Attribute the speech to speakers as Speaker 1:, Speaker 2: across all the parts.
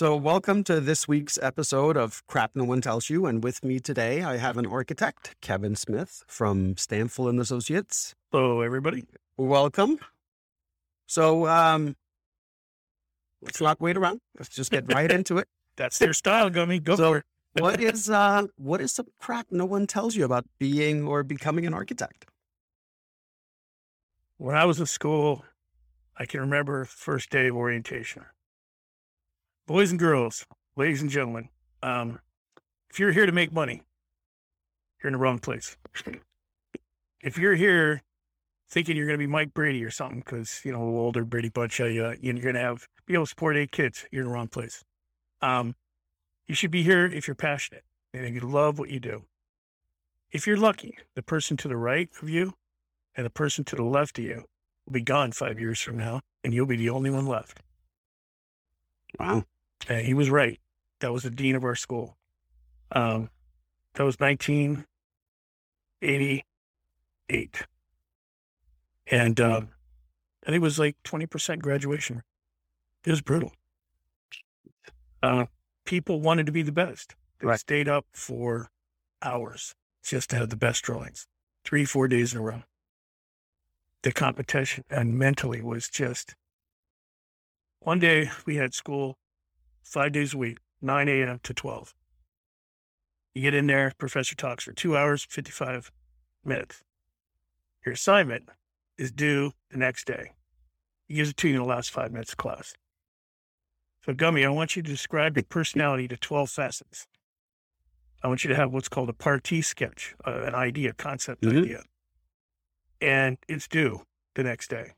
Speaker 1: So, welcome to this week's episode of Crap No One Tells You. And with me today, I have an architect, Kevin Smith from Stampfl and Associates.
Speaker 2: Hello, everybody.
Speaker 1: Welcome. So, um, let's not wait around. Let's just get right into it.
Speaker 2: That's their style, Gummy. Go
Speaker 1: So-
Speaker 2: for it.
Speaker 1: What is uh, what is some crap no one tells you about being or becoming an architect?
Speaker 2: When I was in school, I can remember first day of orientation. Boys and girls, ladies and gentlemen, um, if you're here to make money, you're in the wrong place. If you're here thinking you're going to be Mike Brady or something, because you know older Brady Bunch, uh, you- you're going to have be able to support eight kids, you're in the wrong place. Um, you should be here if you're passionate and if you love what you do. If you're lucky, the person to the right of you and the person to the left of you will be gone five years from now, and you'll be the only one left.
Speaker 1: Wow.
Speaker 2: And he was right. That was the dean of our school. Um, that was 1988. And um, I think it was like 20% graduation. It was brutal. Uh, people wanted to be the best. They
Speaker 1: Right.
Speaker 2: stayed up for hours just to have the best drawings, three, four days in a row. The competition and mentally was just one day we had school five days a week, 9 a.m. to 12. You get in there, professor talks for two hours, 55 minutes. Your assignment is due the next day. He gives it to you in the last five minutes of class. So, Gummy, I want you to describe your personality to 12 facets. I want you to have what's called a parti sketch, uh, an idea, concept
Speaker 1: Mhm.
Speaker 2: idea. And it's due the next day.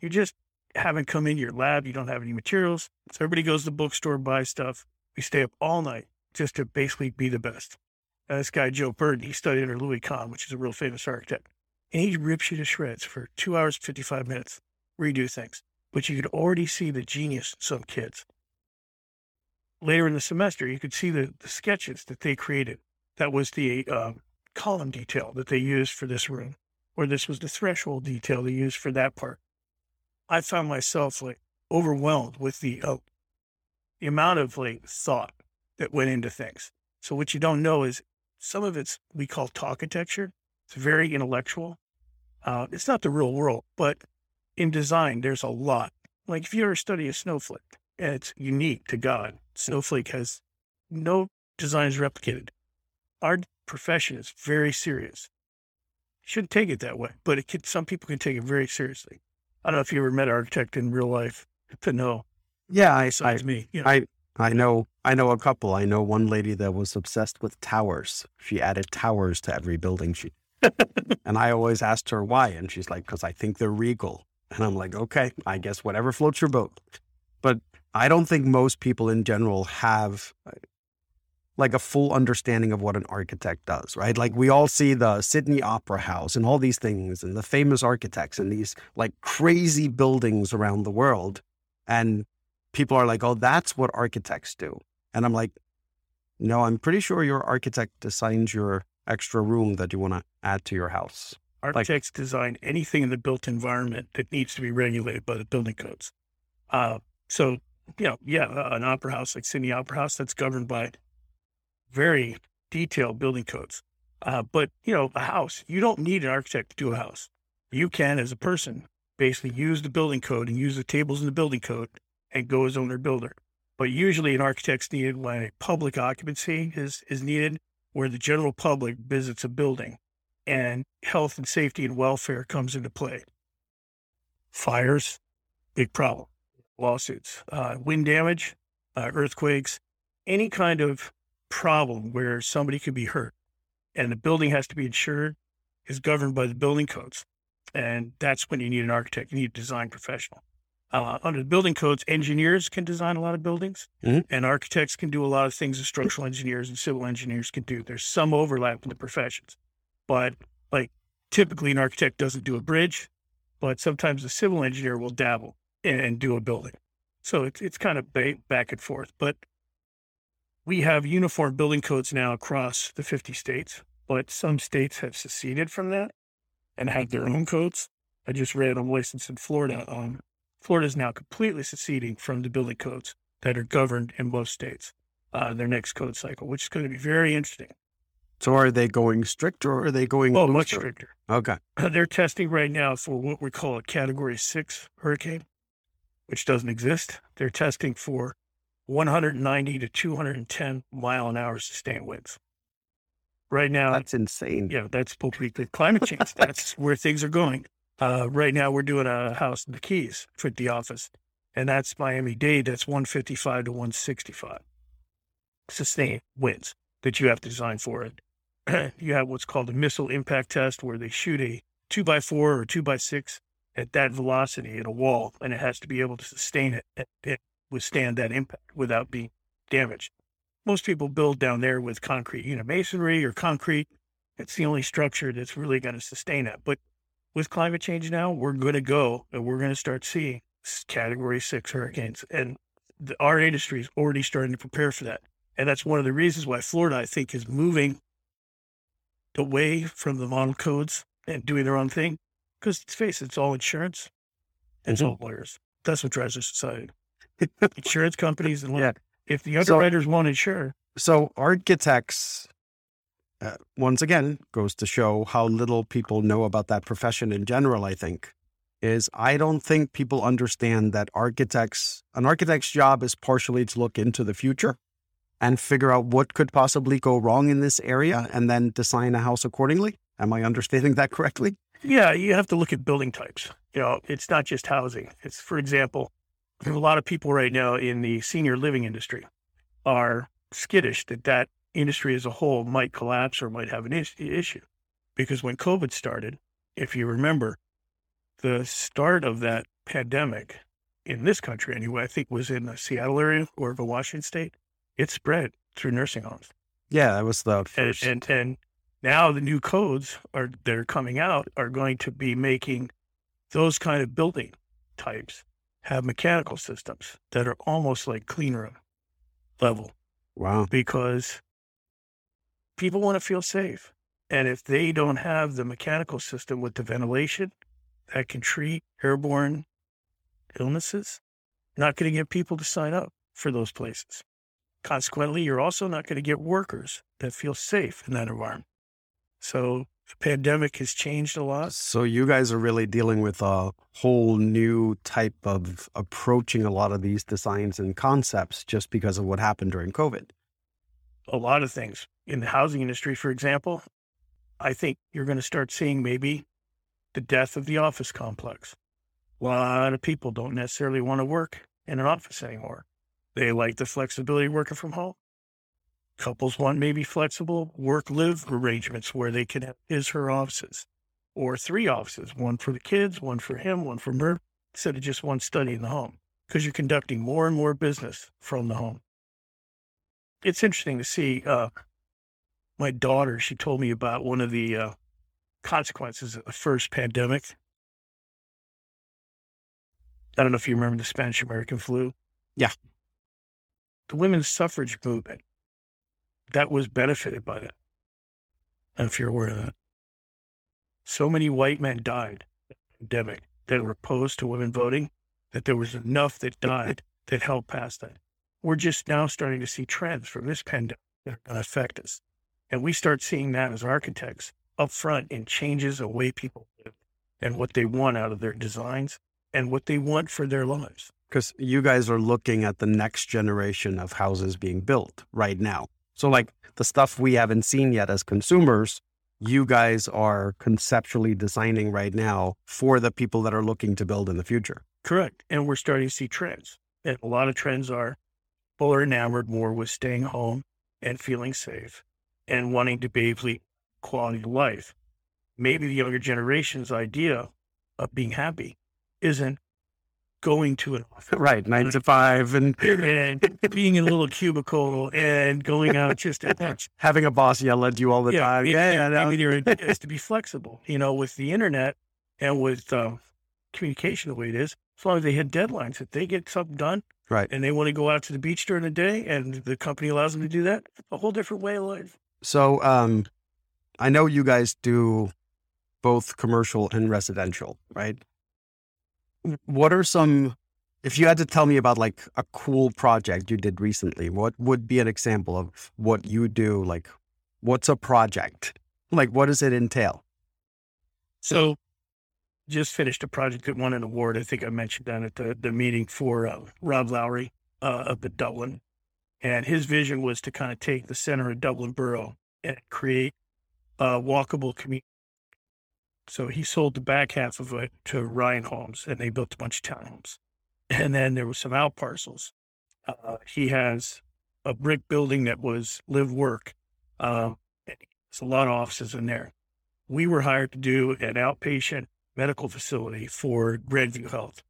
Speaker 2: You just haven't come in your lab. You don't have any materials. So everybody goes to the bookstore, buys stuff. We stay up all night just to basically be the best. This guy, Joe Burton, he studied under Louis Kahn, which is a real famous architect. And he rips you to shreds for two hours, 55 minutes, redo things. But you could already see the genius in some kids. Later in the semester, you could see the, the sketches that they created. That was the um, column detail that they used for this room, or this was the threshold detail they used for that part. I found myself like overwhelmed with the uh, the amount of like thought that went into things. So what you don't know is some of it's we call architecture. It's very intellectual. Uh, it's not the real world, but in design, there's a lot. Like if you ever study a snowflake, and it's unique to God, snowflake has no designs replicated. Our profession is very serious. Shouldn't take it that way, but it can, some people can take it very seriously. I don't know if you ever met an architect in real life to know
Speaker 1: Yeah, I, I,
Speaker 2: me. You know,
Speaker 1: I, I know, I know a couple. I know one lady that was obsessed with towers. She added towers to every building she, and I always asked her why, and she's like, "Because I think they're regal." And I'm like, "Okay, I guess whatever floats your boat." But I don't think most people in general have uh, like a full understanding of what an architect does, right? Like we all see the Sydney Opera House and all these things and the famous architects and these like crazy buildings around the world. And people are like, oh, that's what architects do. And I'm like, no, I'm pretty sure your architect designs your extra room that you want to add to your house.
Speaker 2: architects design anything in the built environment that needs to be regulated by the building codes. Uh, so, you know, yeah, an opera house like Sydney Opera House, that's governed by very detailed building codes. Uh, but, you know, a house, you don't need an architect to do a house. You can, as a person, basically use the building code and use the tables in the building code and go as owner builder. But usually an architect's needed when a public occupancy is, is needed, where the general public visits a building and health and safety and welfare comes into play. Fires, big problem. Lawsuits, uh, wind damage, uh, earthquakes, any kind of problem where somebody could be hurt and the building has to be insured is governed by the building codes. And that's when you need an architect. You need a design professional. Uh, under the building codes, engineers can design a lot of buildings,
Speaker 1: Mhm.
Speaker 2: and architects can do a lot of things that structural engineers and civil engineers can do. There's some overlap in the professions, but like typically an architect doesn't do a bridge, but sometimes a civil engineer will dabble and, and do a building. So it's it's kind of ba- back and forth. But we have uniform building codes now across the 50 states, but some states have seceded from that and have their own codes. I just read on license in Florida. Um, Florida is now completely seceding from the building codes that are governed in most states, uh, their next code cycle, which is going to be very interesting.
Speaker 1: So are they going stricter or are they going
Speaker 2: Oh, much stricter.
Speaker 1: Okay.
Speaker 2: They're testing right now for what we call a category six hurricane, which doesn't exist. They're testing for 190 to 210 mile an hour sustained winds. Right now,
Speaker 1: That's insane.
Speaker 2: yeah, that's supposed to be the climate change. That's where things are going. Uh, right now, we're doing a house in the Keys for the office, and that's Miami Dade. That's 155 to 165 sustained winds that you have to design for it. you have what's called a missile impact test, where they shoot a two by four or two by six at that velocity at a wall, and it has to be able to sustain it and, and withstand that impact without being damaged. Most people build down there with concrete, you know, masonry or concrete. It's the only structure that's really going to sustain that. But with climate change now, we're going to go and we're going to start seeing category six hurricanes. And the, our industry is already starting to prepare for that. And that's one of the reasons why Florida, I think, is moving away from the model codes and doing their own thing. Because let's face it, it's all insurance and it's mm-hmm. all lawyers. That's what drives our society. Insurance companies and
Speaker 1: Yeah.
Speaker 2: if the
Speaker 1: So-
Speaker 2: underwriters won't insure,
Speaker 1: So architects, uh, once again, goes to show how little people know about that profession in general. I think is I don't think people understand that architects, an architect's job is partially to look into the future and figure out what could possibly go wrong in this area, and then design a house accordingly. Am I understanding that correctly?
Speaker 2: Yeah, you have to look at building types. You know, it's not just housing. It's, for example, a lot of people right now in the senior living industry are skittish that that industry as a whole might collapse or might have an is- issue. Because when COVID started, if you remember, the start of that pandemic in this country, anyway, I think was in the Seattle area or the Washington state, it spread through nursing homes
Speaker 1: Yeah, that was the
Speaker 2: and, and and now the new codes are that are coming out are going to be making those kind of building types have mechanical systems that are almost like clean room level
Speaker 1: wow.
Speaker 2: because people want to feel safe. And if they don't have the mechanical system with the ventilation that can treat airborne illnesses not going to get people to sign up for those places. Consequently you're also not going to get workers that feel safe in that environment so the pandemic has changed a lot
Speaker 1: So you guys are really dealing with a whole new type of approaching a lot of these designs and concepts just because of what happened during COVID.
Speaker 2: a lot of things in the housing industry, for example. I think you're going to start seeing maybe the death of the office complex. A lot of people don't necessarily want to work in an office anymore. They like the flexibility of working from home. Couples want maybe flexible work live arrangements where they can have his, her offices or three offices, one for the kids, one for him, one for her, instead of just one study in the home because you're conducting more and more business from the home. It's interesting to see uh, my daughter she told me about one of the uh, consequences of the first pandemic. I don't know if you remember the spanish american flu.
Speaker 1: Yeah.
Speaker 2: the women's suffrage movement that was benefited by that if you're aware of that so many white men died the pandemic that were opposed to women voting that there was enough that died that helped pass that we're just now starting to see trends from this pandemic that are going to affect us. And we start seeing that as architects up front in changes of way people live and what they want out of their designs and what they want for their lives.
Speaker 1: Because you guys are looking at the next generation of houses being built right now. So, like the stuff we haven't seen yet as consumers, you guys are conceptually designing right now for the people that are looking to build in the future.
Speaker 2: Correct. And we're starting to see trends. And a lot of trends are people are enamored more with staying home and feeling safe and wanting to to quality of life. Maybe the younger generation's idea of being happy isn't going to an office
Speaker 1: Right. Nine to five and
Speaker 2: and being in a little cubicle and going out just
Speaker 1: having a boss yell at you all the time.
Speaker 2: it-
Speaker 1: Yeah. yeah, no.
Speaker 2: mean, is to be flexible. You know, with the internet and with um, communication the way it is, as long as they hit deadlines, if they get something done
Speaker 1: Right.
Speaker 2: and they want to go out to the beach during the day and the company allows them to do that, a whole different way of life.
Speaker 1: So, um, I know you guys do both commercial and residential, right? What are some If you had to tell me about like a cool project you did recently, what would be an example of what you do? Like, what's a project? Like, what does it entail?
Speaker 2: So, just finished a project that won an award. I think I mentioned that at the, the meeting for uh, Rob Lowry uh, up at Dublin. And his vision was to kind of take the center of Dublin Borough and create a walkable community. So he sold the back half of it to Ryan Homes and they built a bunch of townhomes. And then there was some out parcels. Uh, he has a brick building that was live work. Um, there's a lot of offices in there. We were hired to do an outpatient medical facility for Grandview Health.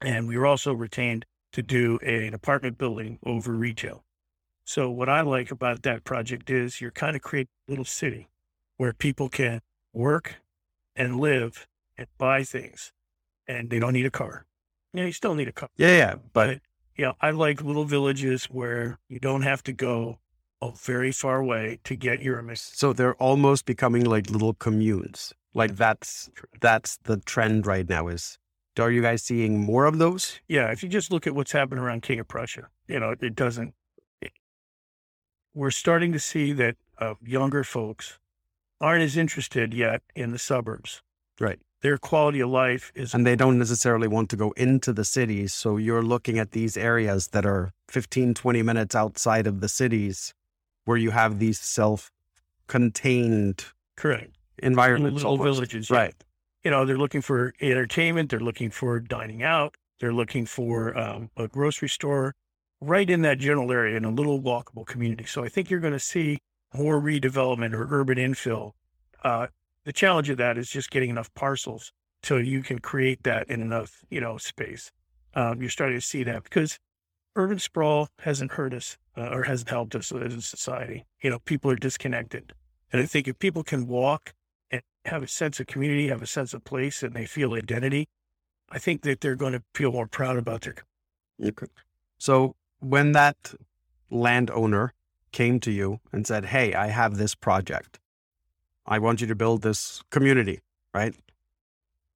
Speaker 2: And we were also retained to do an apartment building over retail. So what I like about that project is you're kind of creating a little city where people can work and live and buy things and they don't need a car. Yeah, you still need a car.
Speaker 1: Yeah, yeah. But,
Speaker 2: But- Yeah, I like little villages where you don't have to go a very far way to get your emissions.
Speaker 1: so they're almost becoming like little communes. Like that's that's the trend right now. Is are you guys seeing more of those?
Speaker 2: Yeah, if you just look at what's happened around King of Prussia, you know, it doesn't. It, we're starting to see that uh, younger folks aren't as interested yet in the suburbs.
Speaker 1: Right.
Speaker 2: Their quality of life is
Speaker 1: And they don't necessarily want to go into the cities. So you're looking at these areas that are 15, 20 minutes outside of the cities where you have these self contained
Speaker 2: correct.
Speaker 1: environments.
Speaker 2: Little
Speaker 1: almost.
Speaker 2: villages, yeah.
Speaker 1: Right.
Speaker 2: You know, they're looking for entertainment. They're looking for dining out. They're looking for um, a grocery store right in that general area in a little walkable community. So I think you're going to see more redevelopment or urban infill. Uh, the challenge of that is just getting enough parcels so you can create that in enough, you know, space. Um, you're starting to see that because urban sprawl hasn't hurt us uh, or hasn't helped us as a society. You know, people are disconnected. And I think if people can walk and have a sense of community, have a sense of place, and they feel identity, I think that they're going to feel more proud about their.
Speaker 1: Okay. So when that landowner came to you and said, Hey, I have this project, I want you to build this community, right?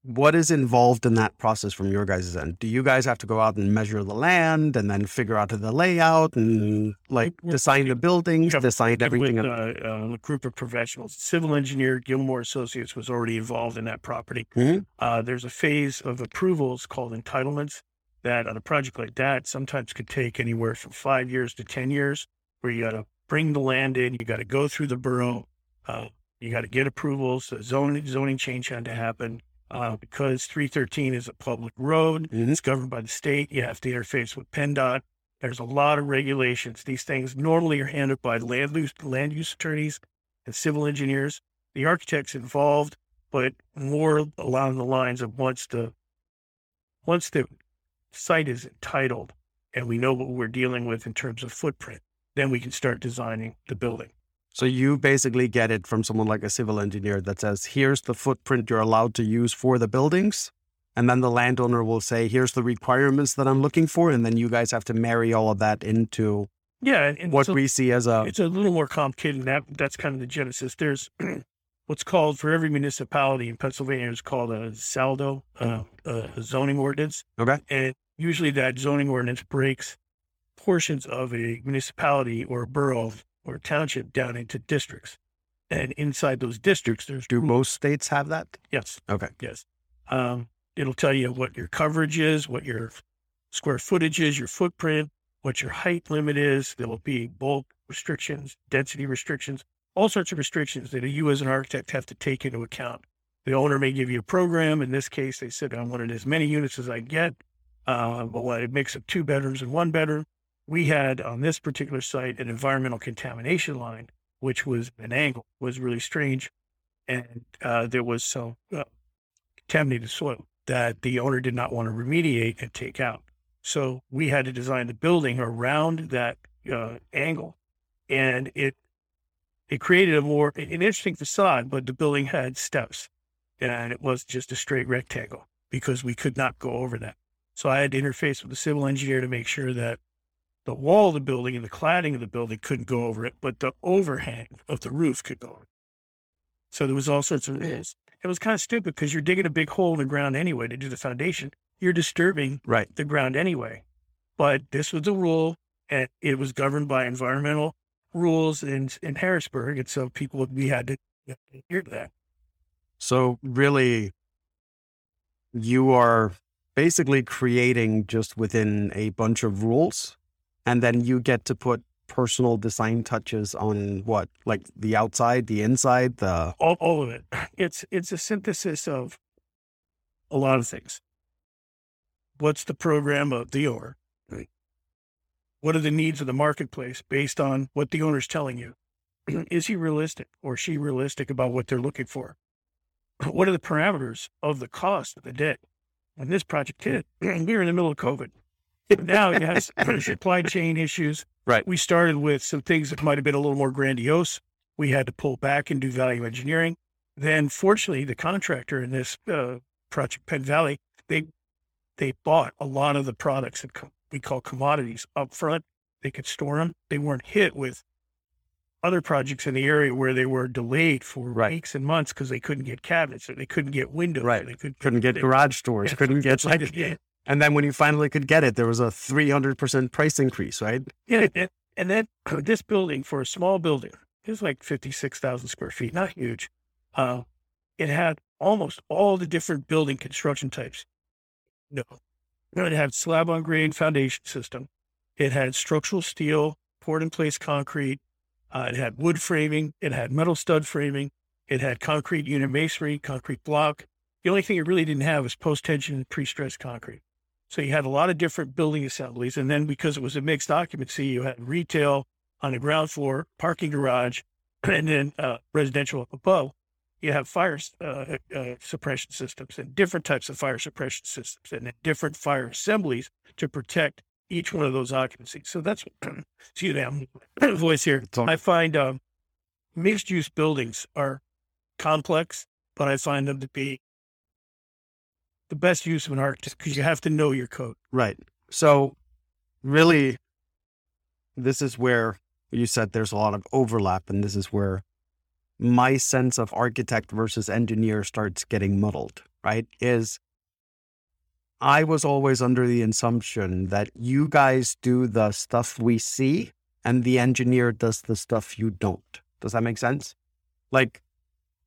Speaker 1: What is involved in that process from your guys' end? Do you guys have to go out and measure the land and then figure out the layout and like design the buildings,
Speaker 2: Yeah,
Speaker 1: design everything?
Speaker 2: With uh, uh, a group of professionals, civil engineer Gilmore Associates was already involved in that property.
Speaker 1: Mhm.
Speaker 2: Uh, there's a phase of approvals called entitlements that on a project like that sometimes could take anywhere from five years to 10 years, where you got to bring the land in, you got to go through the borough, uh, you got to get approvals, the zoning, zoning change had to happen. Uh, because 313 is a public road,
Speaker 1: Mhm.
Speaker 2: it's governed by the state. You have to interface with PennDOT. There's a lot of regulations. These things normally are handled by land use, land use attorneys and civil engineers. The architects involved, but more along the lines of once the once the site is entitled and we know what we're dealing with in terms of footprint, then we can start designing the building.
Speaker 1: So you basically get it from someone like a civil engineer that says, here's the footprint you're allowed to use for the buildings. And then the landowner will say, here's the requirements that I'm looking for. And then you guys have to marry all of that into
Speaker 2: Yeah,
Speaker 1: what
Speaker 2: so
Speaker 1: we see as a.
Speaker 2: it's a little more complicated. than That that's kind of the genesis. There's what's called for every municipality in Pennsylvania is called a SALDO, uh, a zoning ordinance.
Speaker 1: Okay.
Speaker 2: And usually that zoning ordinance breaks portions of a municipality or a borough or a township down into districts. And inside those districts, there's
Speaker 1: Do most states have that?
Speaker 2: yes,
Speaker 1: Okay.
Speaker 2: yes. Um, it'll tell you what your coverage is, what your square footage is, your footprint, what your height limit is. There will be bulk restrictions, density restrictions, all sorts of restrictions that you as an architect have to take into account. The owner may give you a program. In this case, they said, I wanted as many units as I get, uh, but it makes up two bedrooms and one bedroom. We had on this particular site an environmental contamination line, which was an angle, was really strange. And uh, there was some uh, contaminated soil that the owner did not want to remediate and take out. So we had to design the building around that uh, angle, and it it created a more an interesting facade. But the building had steps, and it was just a straight rectangle because we could not go over that. So I had to interface with the civil engineer to make sure that the wall of the building and the cladding of the building couldn't go over it, but the overhang of the roof could go over it. So there was all sorts of rules. It was kind of stupid because you're digging a big hole in the ground anyway to do the foundation. you're disturbing
Speaker 1: Right.
Speaker 2: the ground anyway. But this was the rule, and it was governed by environmental rules in in Harrisburg, and so people we had to adhere to that.
Speaker 1: So really, you are basically creating just within a bunch of rules, and then you get to put personal design touches on what, like the outside, the inside, the
Speaker 2: All, all of it. It's it's a synthesis of a lot of things. What's the program of the owner? What are the needs of the marketplace based on what the owner's telling you? Is he realistic or she realistic about what they're looking for? What are the parameters of the cost of the debt? and this project hit, we were in the middle of COVID. Now it has supply chain issues.
Speaker 1: Right.
Speaker 2: We started with some things that might have been a little more grandiose. We had to pull back and do value engineering. Then, fortunately, the contractor in this uh, project, Penn Valley, they they bought a lot of the products that co- we call commodities up front. They could store them. They weren't hit with other projects in the area where they were delayed for
Speaker 1: Right.
Speaker 2: weeks and months because they couldn't get cabinets or they couldn't get windows.
Speaker 1: Right.
Speaker 2: They could,
Speaker 1: couldn't get garage doors, couldn't get like,
Speaker 2: yeah,
Speaker 1: and then when you finally could get it, there was a three hundred percent price increase, right?
Speaker 2: Yeah, and, then this building for a small building it was like fifty six thousand square feet, not huge. Uh, it had almost all the different building construction types. No, No, it had slab on grade foundation system. It had structural steel, poured in place concrete. Uh, it had wood framing. It had metal stud framing. It had concrete unit masonry, concrete block. The only thing it really didn't have was post tension and pre stressed concrete. So you had a lot of different building assemblies. And then because it was a mixed occupancy, you had retail on the ground floor, parking garage, and then uh, residential up above. You have fire uh, uh, suppression systems and different types of fire suppression systems and different fire assemblies to protect each one of those occupancies. So that's, excuse me, I'm voice here. I find um, mixed use buildings are complex, but I find them to be the best use of an architect because you have to know your code.
Speaker 1: Right. So, really, this is where you said there's a lot of overlap, and this is where my sense of architect versus engineer starts getting muddled, right? Is I was always under the assumption that you guys do the stuff we see and the engineer does the stuff you don't. Does that make sense? Like,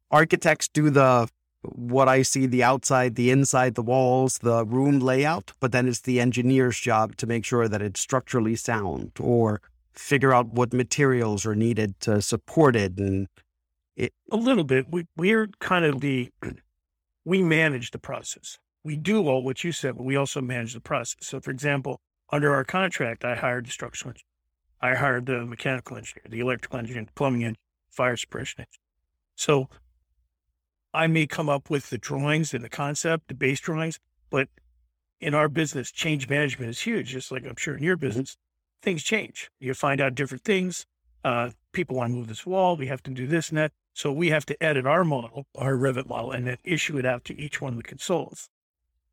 Speaker 1: architects do the what I see the outside, the inside, the walls, the room layout, but then it's the engineer's job to make sure that it's structurally sound or figure out what materials are needed to support it. And
Speaker 2: A little bit. We we're kind of the we manage the process. We do all what you said, but we also manage the process. So, for example, under our contract, I hired the structural engineer, I hired the mechanical engineer, the electrical engineer, the plumbing engineer, fire suppression engineer. So, I may come up with the drawings and the concept, the base drawings, but in our business, change management is huge. Just like I'm sure in your business, things change. You find out different things. Uh, people want to move this wall. We have to do this and that. So we have to edit our model, our Revit model, and then issue it out to each one of the consultants.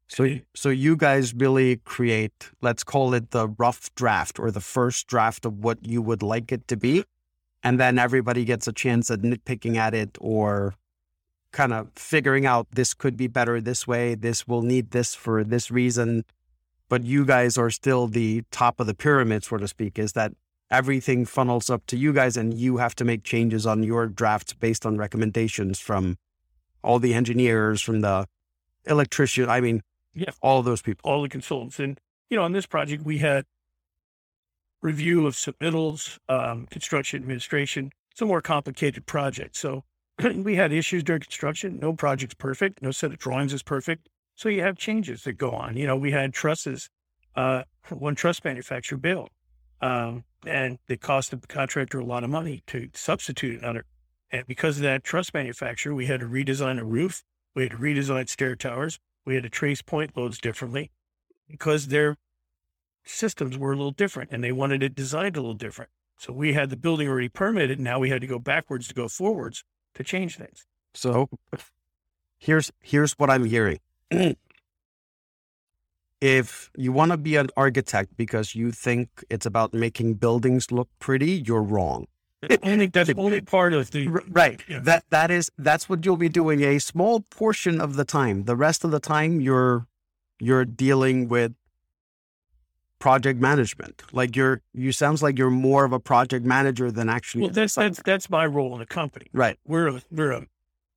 Speaker 1: so, so you guys really create, let's call it the rough draft or the first draft of what you would like it to be. And then everybody gets a chance at nitpicking at it or kind of figuring out this could be better this way. This will need this for this reason. But you guys are still the top of the pyramid, so to speak, is that everything funnels up to you guys and you have to make changes on your draft based on recommendations from all the engineers, from the electrician. I mean,
Speaker 2: Yeah.
Speaker 1: all those people.
Speaker 2: all the consultants. And, you know, on this project, we had review of submittals, um, construction administration. It's a more complicated project. So we had issues during construction. No project's perfect. No set of drawings is perfect. So you have changes that go on. You know, we had trusses. Uh, one truss manufacturer built, Um, and it cost the contractor a lot of money to substitute another. And because of that truss manufacturer, we had to redesign a roof. We had to redesign stair towers. We had to trace point loads differently because their systems were a little different and they wanted it designed a little different. So we had the building already permitted. Now we had to go backwards to go forwards to change things.
Speaker 1: So here's here's what I'm hearing. if you want to be an architect because you think it's about making buildings look pretty, you're wrong.
Speaker 2: Think that's only part of the
Speaker 1: Right.
Speaker 2: Yeah.
Speaker 1: That that is that's what you'll be doing a small portion of the time. The rest of the time you're you're dealing with project management. Like you're, you sounds like you're more of a project manager than actually.
Speaker 2: Well, that's that's that's my role in the company.
Speaker 1: right.
Speaker 2: We're a, we're a,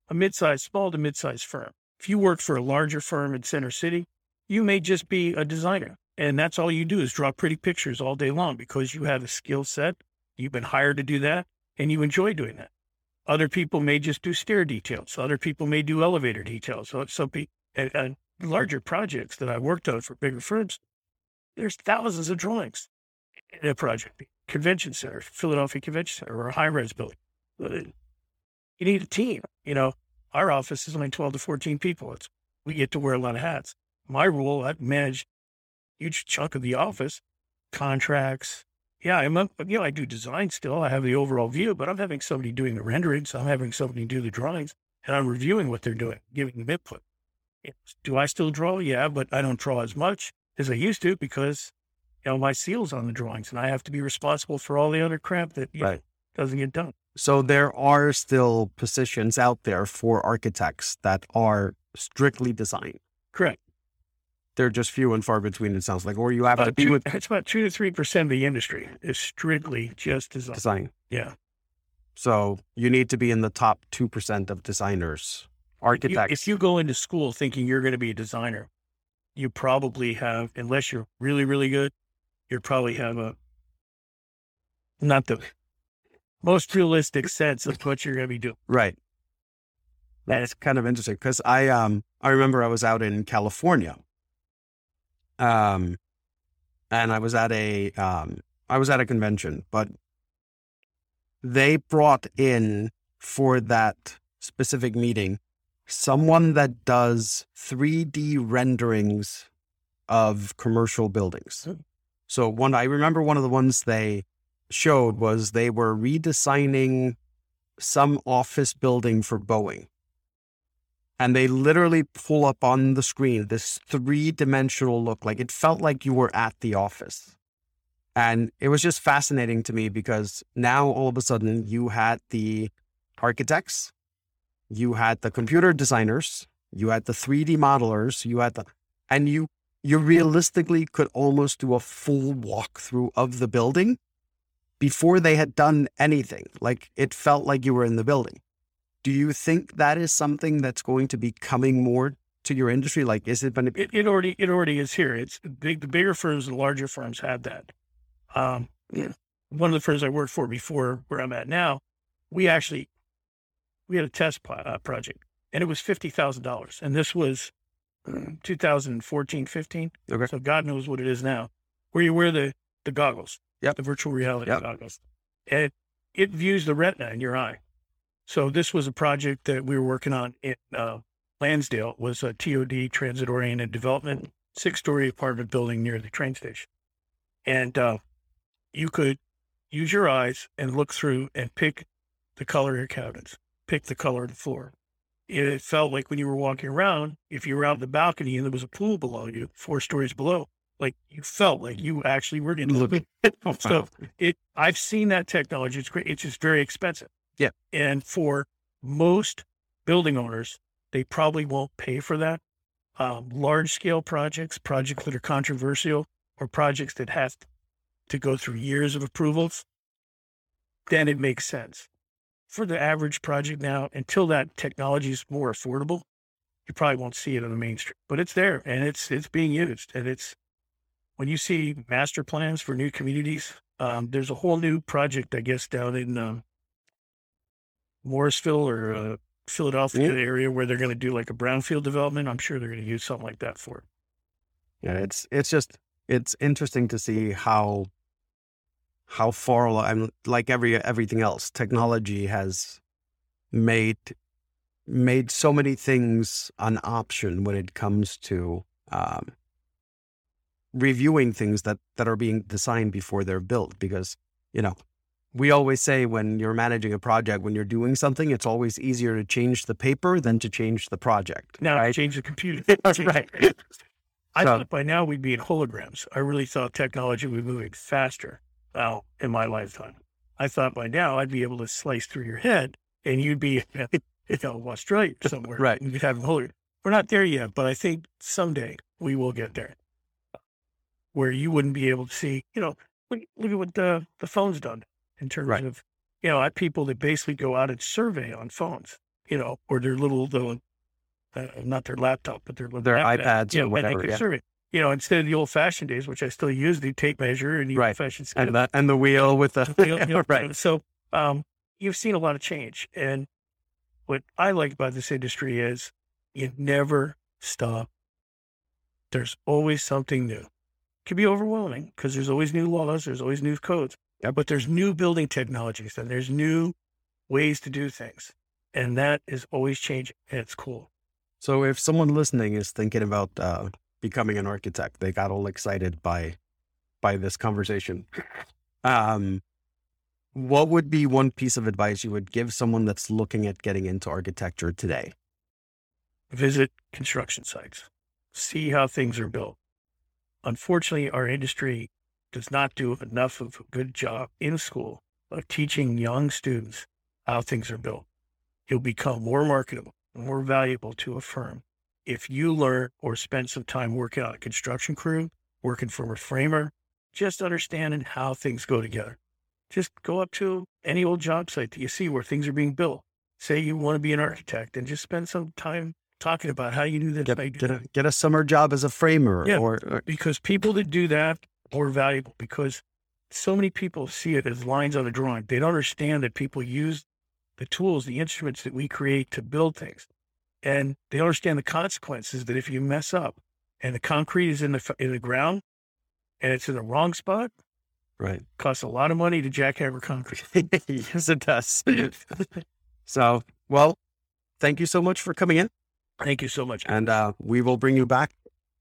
Speaker 2: a mid-sized, small to mid-sized firm. If you work for a larger firm in Center City, you may just be a designer, and that's all you do is draw pretty pictures all day long because you have a skill set. You've been hired to do that, and you enjoy doing that. Other people may just do stair details. Other people may do elevator details. So some people, and larger projects that I worked on for bigger firms, there's thousands of drawings in a project. Convention center, Philadelphia Convention Center, or a high-rise building. Uh, You need a team. You know, our office is only 12 to 14 people. It's, we get to wear a lot of hats. My role, I manage huge chunk of the office, contracts. Yeah, I'm, a, you know, I do design still. I have the overall view, but I'm having somebody doing the renderings. I'm having somebody do the drawings and I'm reviewing what they're doing, giving them input. Do I still draw? Yeah, but I don't draw as much as I used to because, you know, my seal's on the drawings and I have to be responsible for all the other crap that you know, doesn't get done.
Speaker 1: So there are still positions out there for architects that are strictly design.
Speaker 2: Correct.
Speaker 1: They're just few and far between, it sounds like, or you have to
Speaker 2: uh,
Speaker 1: be
Speaker 2: two,
Speaker 1: with
Speaker 2: it's about two to three percent of the industry is strictly just design.
Speaker 1: design.
Speaker 2: Yeah,
Speaker 1: So you need to be in the top 2% of designers,
Speaker 2: You-
Speaker 1: architects.
Speaker 2: if you go into school thinking you're going to be a designer, you probably have, unless you're really really good, you probably have a not the most realistic sense of what you're going to be doing.
Speaker 1: Right. That's kind of interesting because I um I remember I was out in California, um, and I was at a um I was at a convention, but they brought in for that specific meeting someone that does 3D renderings of commercial buildings.
Speaker 2: Hmm.
Speaker 1: So one I remember one of the ones they showed was they were redesigning some office building for Boeing. And they literally pull up on the screen this three dimensional look. Like it felt like you were at the office. And it was just fascinating to me because now all of a sudden you had the architects, you had the computer designers, you had the 3D modelers, you had the, and you, you realistically could almost do a full walkthrough of the building before they had done anything. Like it felt like you were in the building. Do you think that is something that's going to be coming more to your industry? Like, is it going to be?
Speaker 2: It, it already it already is here. It's big. The bigger firms, the larger firms have that. Um, yeah. one of the firms I worked for before where I'm at now, we actually we had a test po- uh, project, and it was fifty thousand dollars, and this was uh, 2014, 15.
Speaker 1: Okay.
Speaker 2: So God knows what it is now, where you wear the the goggles,
Speaker 1: Yep.
Speaker 2: the virtual reality
Speaker 1: Yep.
Speaker 2: goggles, and it, it views the retina in your eye. So this was a project that we were working on in uh, Lansdale. It was a TOD, transit oriented development, six story apartment building near the train station, and uh, you could use your eyes and look through and pick the color of your cabinets, pick the color of the floor. It felt like when you were walking around, if you were out on the balcony and there was a pool below you, four stories below, like you felt like you actually were in the
Speaker 1: Look-
Speaker 2: so it I've seen that technology. It's great. It's just very expensive.
Speaker 1: Yeah.
Speaker 2: And for most building owners, they probably won't pay for that. Um, large scale projects, projects that are controversial, or projects that have to go through years of approvals, then it makes sense. For the average project now, until that technology is more affordable, you probably won't see it on the mainstream. But it's there and it's it's being used. And it's when you see master plans for new communities, um, there's a whole new project, I guess, down in um, Morrisville or uh, Philadelphia
Speaker 1: Yeah.
Speaker 2: area where they're going to do like a brownfield development. I'm sure they're going to use something like that for it.
Speaker 1: Yeah, it's it's just it's interesting to see how how far along. I'm like every everything else. Technology has made made so many things an option when it comes to um, reviewing things that that are being designed before they're built. Because you know, we always say when you're managing a project, when you're doing something, it's always easier to change the paper than to change the project.
Speaker 2: Now
Speaker 1: right?
Speaker 2: change the computer.
Speaker 1: That's right.
Speaker 2: I
Speaker 1: So-
Speaker 2: thought by now we'd be in holograms. I really thought technology would be moving faster now in my lifetime. I thought by now I'd be able to slice through your head and you'd be, you know, Australia somewhere.
Speaker 1: Right.
Speaker 2: You'd have. We're not there yet, but I think someday we will get there. Where you wouldn't be able to see, you know, look, look at what the, the phone's done in terms
Speaker 1: Right.
Speaker 2: of, you know, I have people that basically go out and survey on phones, you know, or their little, the, uh, not their laptop, but their little
Speaker 1: Their
Speaker 2: iPad,
Speaker 1: iPads
Speaker 2: you
Speaker 1: or
Speaker 2: know, and
Speaker 1: whatever, yeah.
Speaker 2: survey. You know, instead of the old fashioned days, which I still use, the tape measure and the
Speaker 1: Right.
Speaker 2: old fashioned scale.
Speaker 1: And that and the wheel with the
Speaker 2: know, you know,
Speaker 1: right.
Speaker 2: So um, you've seen a lot of change. And what I like about this industry is you never stop. There's always something new. It can be overwhelming because there's always new laws, there's always new codes,
Speaker 1: Yep.
Speaker 2: but there's new building technologies and there's new ways to do things. And that is always changing. And it's cool.
Speaker 1: So if someone listening is thinking about uh, becoming an architect, they got all excited by by this conversation. Um, what would be one piece of advice you would give someone that's looking at getting into architecture today?
Speaker 2: visit construction sites, see how things are built. Unfortunately, our industry does not do enough of a good job in school of teaching young students how things are built. You'll become more marketable, more valuable to a firm if you learn or spend some time working on a construction crew, working for a framer, just understanding how things go together. Just go up to any old job site that you see where things are being built. Say you want to be an architect and just spend some time talking about how you do this.
Speaker 1: Get,
Speaker 2: do
Speaker 1: get, a,
Speaker 2: that.
Speaker 1: get a summer job as a framer
Speaker 2: Yeah.
Speaker 1: or, or
Speaker 2: Because people that do that are valuable because so many people see it as lines on a drawing. They don't understand that people use the tools, the instruments that we create to build things. And they understand the consequences that if you mess up and the concrete is in the, in the ground and it's in the wrong spot,
Speaker 1: right.
Speaker 2: costs a lot of money to jackhammer concrete.
Speaker 1: yes, it does. so, well, thank you so much for coming in.
Speaker 2: Thank you so much.
Speaker 1: and uh, we will bring you back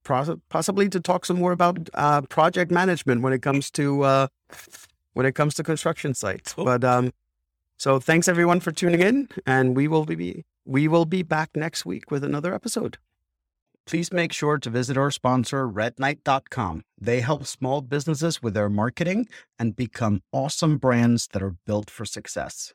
Speaker 1: possibly to talk some more about uh, project management when it comes to uh, when it comes to construction sites.
Speaker 2: Cool.
Speaker 1: But um, so thanks everyone for tuning in, and we will be we will be back next week with another episode. Please make sure to visit our sponsor, redknight.com. They help small businesses with their marketing and become awesome brands that are built for success.